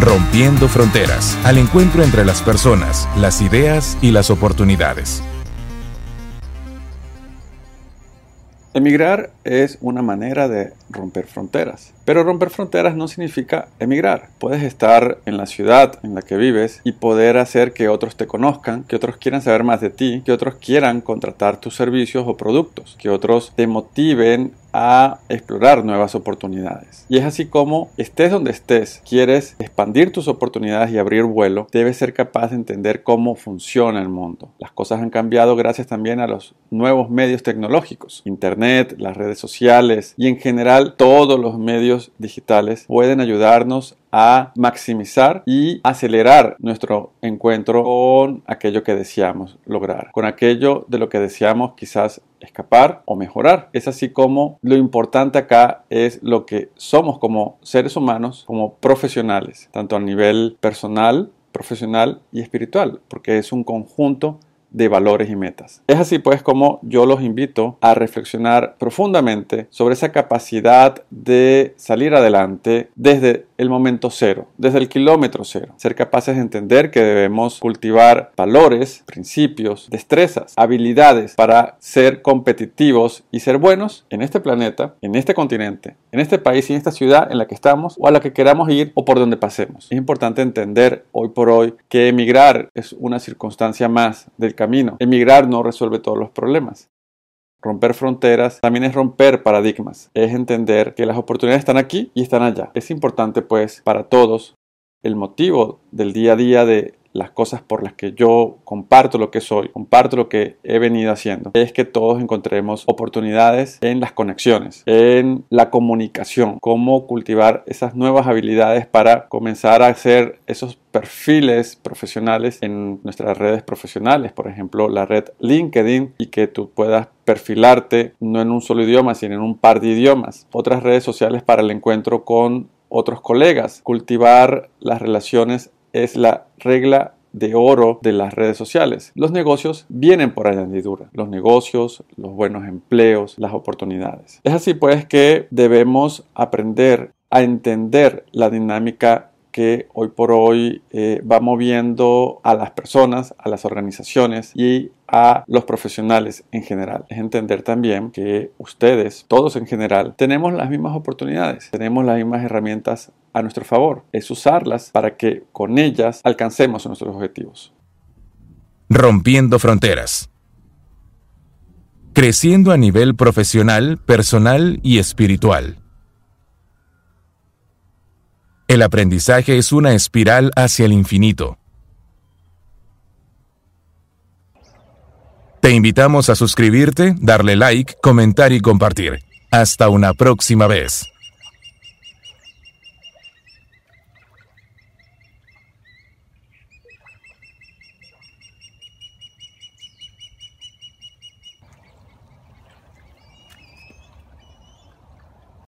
Rompiendo fronteras, al encuentro entre las personas, las ideas y las oportunidades. Emigrar es una manera de romper fronteras. Pero romper fronteras no significa emigrar. Puedes estar en la ciudad en la que vives y poder hacer que otros te conozcan, que otros quieran saber más de ti, que otros quieran contratar tus servicios o productos, que otros te motiven a explorar nuevas oportunidades. Y es así como estés donde estés, quieres expandir tus oportunidades y abrir vuelo, debes ser capaz de entender cómo funciona el mundo. Las cosas han cambiado gracias también a los nuevos medios tecnológicos, Internet, las redes sociales y en general todos los medios digitales pueden ayudarnos a maximizar y acelerar nuestro encuentro con aquello que deseamos lograr, con aquello de lo que deseamos quizás escapar o mejorar. Es así como lo importante acá es lo que somos como seres humanos, como profesionales, tanto a nivel personal, profesional y espiritual, porque es un conjunto de valores y metas. Es así pues como yo los invito a reflexionar profundamente sobre esa capacidad de salir adelante desde el momento cero, desde el kilómetro cero. Ser capaces de entender que debemos cultivar valores, principios, destrezas, habilidades para ser competitivos y ser buenos en este planeta, en este continente, en este país y en esta ciudad en la que estamos o a la que queramos ir o por donde pasemos. Es importante entender hoy por hoy que emigrar es una circunstancia más del camino. Emigrar no resuelve todos los problemas. Romper fronteras también es romper paradigmas, es entender que las oportunidades están aquí y están allá. Es importante pues para todos el motivo del día a día de las cosas por las que yo comparto lo que soy, comparto lo que he venido haciendo, es que todos encontremos oportunidades en las conexiones, en la comunicación, cómo cultivar esas nuevas habilidades para comenzar a hacer esos perfiles profesionales en nuestras redes profesionales, por ejemplo la red LinkedIn y que tú puedas perfilarte no en un solo idioma, sino en un par de idiomas. Otras redes sociales para el encuentro con otros colegas. Cultivar las relaciones es la regla de oro de las redes sociales. Los negocios vienen por añadidura. Los negocios, los buenos empleos, las oportunidades. Es así pues que debemos aprender a entender la dinámica que hoy por hoy eh, va moviendo a las personas, a las organizaciones y a los profesionales en general. Es entender también que ustedes, todos en general, tenemos las mismas oportunidades, tenemos las mismas herramientas a nuestro favor. Es usarlas para que con ellas alcancemos nuestros objetivos. Rompiendo fronteras. Creciendo a nivel profesional, personal y espiritual. El aprendizaje es una espiral hacia el infinito. Te invitamos a suscribirte, darle like, comentar y compartir. Hasta una próxima vez.